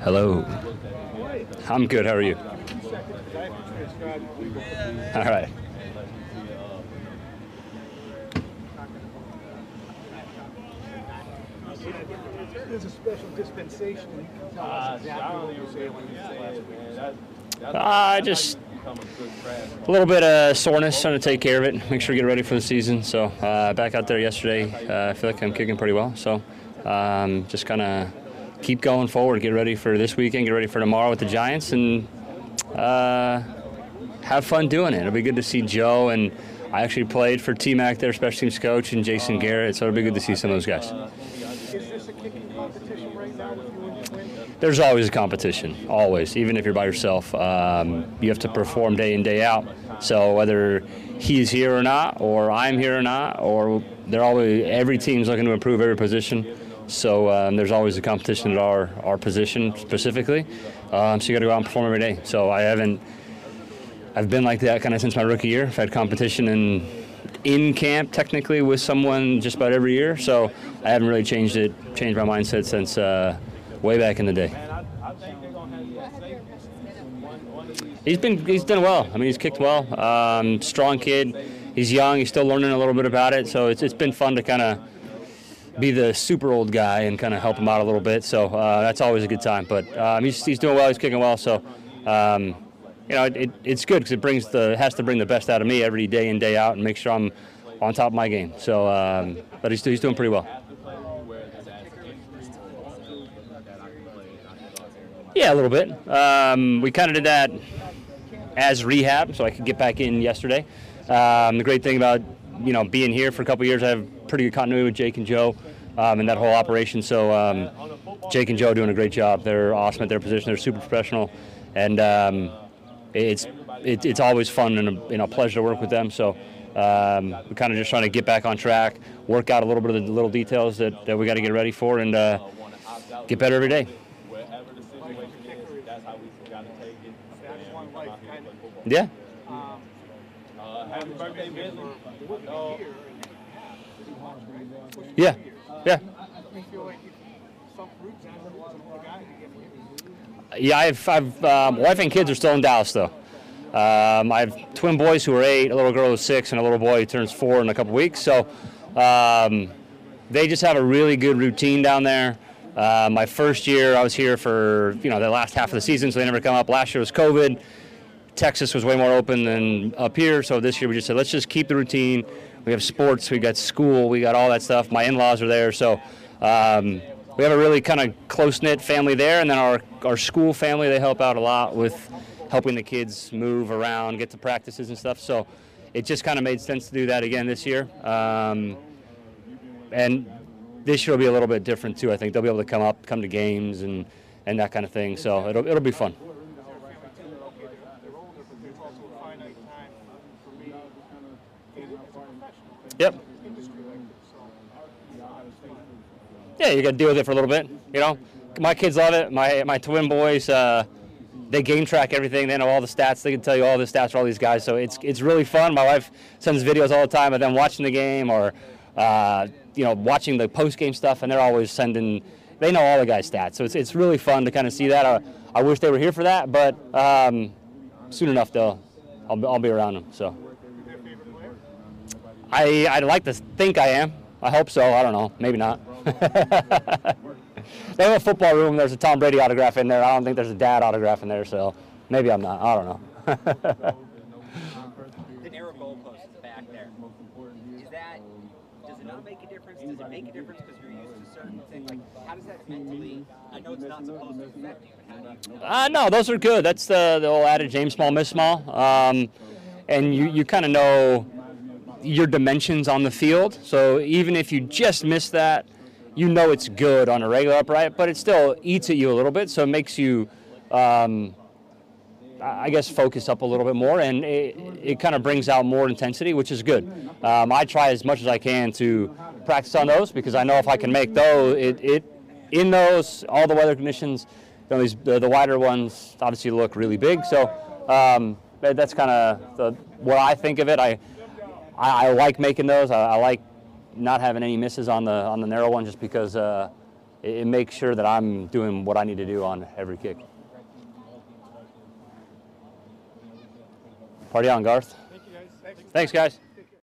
Hello. I'm good. How are you? All right. There's a special dispensation. You can tell us exactly what you say when you say it. Uh, just a little bit of soreness, trying to take care of it, make sure to get ready for the season. So uh, back out there yesterday, uh, I feel like I'm kicking pretty well. So um, just kind of keep going forward, get ready for this weekend, get ready for tomorrow with the Giants, and uh, have fun doing it. It'll be good to see Joe and I actually played for T Mac, their special teams coach, and Jason Garrett. So it'll be good to see some of those guys. There's always a competition, always. Even if you're by yourself, um, you have to perform day in day out. So whether he's here or not, or I'm here or not, or they're always every team's looking to improve every position. So um, there's always a competition at our our position specifically. Um, so you got to go out and perform every day. So I haven't. I've been like that kind of since my rookie year. I've had competition in in camp technically with someone just about every year. So I haven't really changed it, changed my mindset since uh, way back in the day. He's been he's done well. I mean, he's kicked well. Um, strong kid. He's young. He's still learning a little bit about it. So it's it's been fun to kind of be the super old guy and kind of help him out a little bit. So uh, that's always a good time. But um, he's he's doing well. He's kicking well. So. Um, you know, it, it, it's good because it brings the has to bring the best out of me every day in day out and make sure I'm on top of my game. So, um, but he's, he's doing pretty well. Yeah, a little bit. Um, we kind of did that as rehab, so I could get back in yesterday. Um, the great thing about you know being here for a couple years, I have pretty good continuity with Jake and Joe um, and that whole operation. So um, Jake and Joe are doing a great job. They're awesome at their position. They're super professional, and um, it's it, it's always fun and a, you know, pleasure to work with them. So um, we're kind of just trying to get back on track, work out a little bit of the little details that, that we got to get ready for, and uh, get better every day. Yeah. Yeah. Yeah. Yeah, I've, I've um, wife and kids are still in Dallas though. Um, I have twin boys who are eight, a little girl who's six, and a little boy who turns four in a couple weeks. So um, they just have a really good routine down there. Uh, my first year, I was here for you know the last half of the season, so they never come up. Last year was COVID. Texas was way more open than up here, so this year we just said let's just keep the routine. We have sports, we got school, we got all that stuff. My in-laws are there, so um, we have a really kind of close knit family there, and then our our school family they help out a lot with helping the kids move around, get to practices and stuff. So it just kind of made sense to do that again this year. Um, and this year will be a little bit different too. I think they'll be able to come up, come to games, and and that kind of thing. So it'll it'll be fun. they're older, but there's also a finite time for me. It's a professional Yep. Yeah, you got to deal with it for a little bit. You know, my kids love it. My my twin boys, uh, they game track everything. They know all the stats. They can tell you all the stats for all these guys. So it's it's really fun. My wife sends videos all the time of them watching the game or, uh, you know, watching the post game stuff, and they're always sending. They know all the guys' stats. So it's it's really fun to kind of see that. I, I wish they were here for that, but um, soon enough they'll I'll, be- I'll be around them. So. I I'd like to think I am. I hope so. I don't know. Maybe not. they have a football room. There's a Tom Brady autograph in there. I don't think there's a dad autograph in there. So maybe I'm not. I don't know. the narrow goalpost is back there. Is that does it not make a difference? Does it make a difference because you're used to certain things? Like how does that mentally? I know it's not supposed to affect you, but how do you? uh, no, those are good. That's the, the old adage: aim small, miss small. Um, and you you kind of know your dimensions on the field. So even if you just miss that, you know it's good on a regular upright, but it still eats at you a little bit. So it makes you. Um, I guess focus up a little bit more, and it, it kind of brings out more intensity, which is good. Um, I try as much as I can to practice on those because I know if I can make those, it, it in those all the weather conditions, you know, these the, the wider ones obviously look really big. So um, that's kind of what I think of it. I I, I like making those. I, I like not having any misses on the on the narrow one just because uh, it, it makes sure that I'm doing what I need to do on every kick. Party on, Garth. Thank you guys. Thanks. Thanks, guys.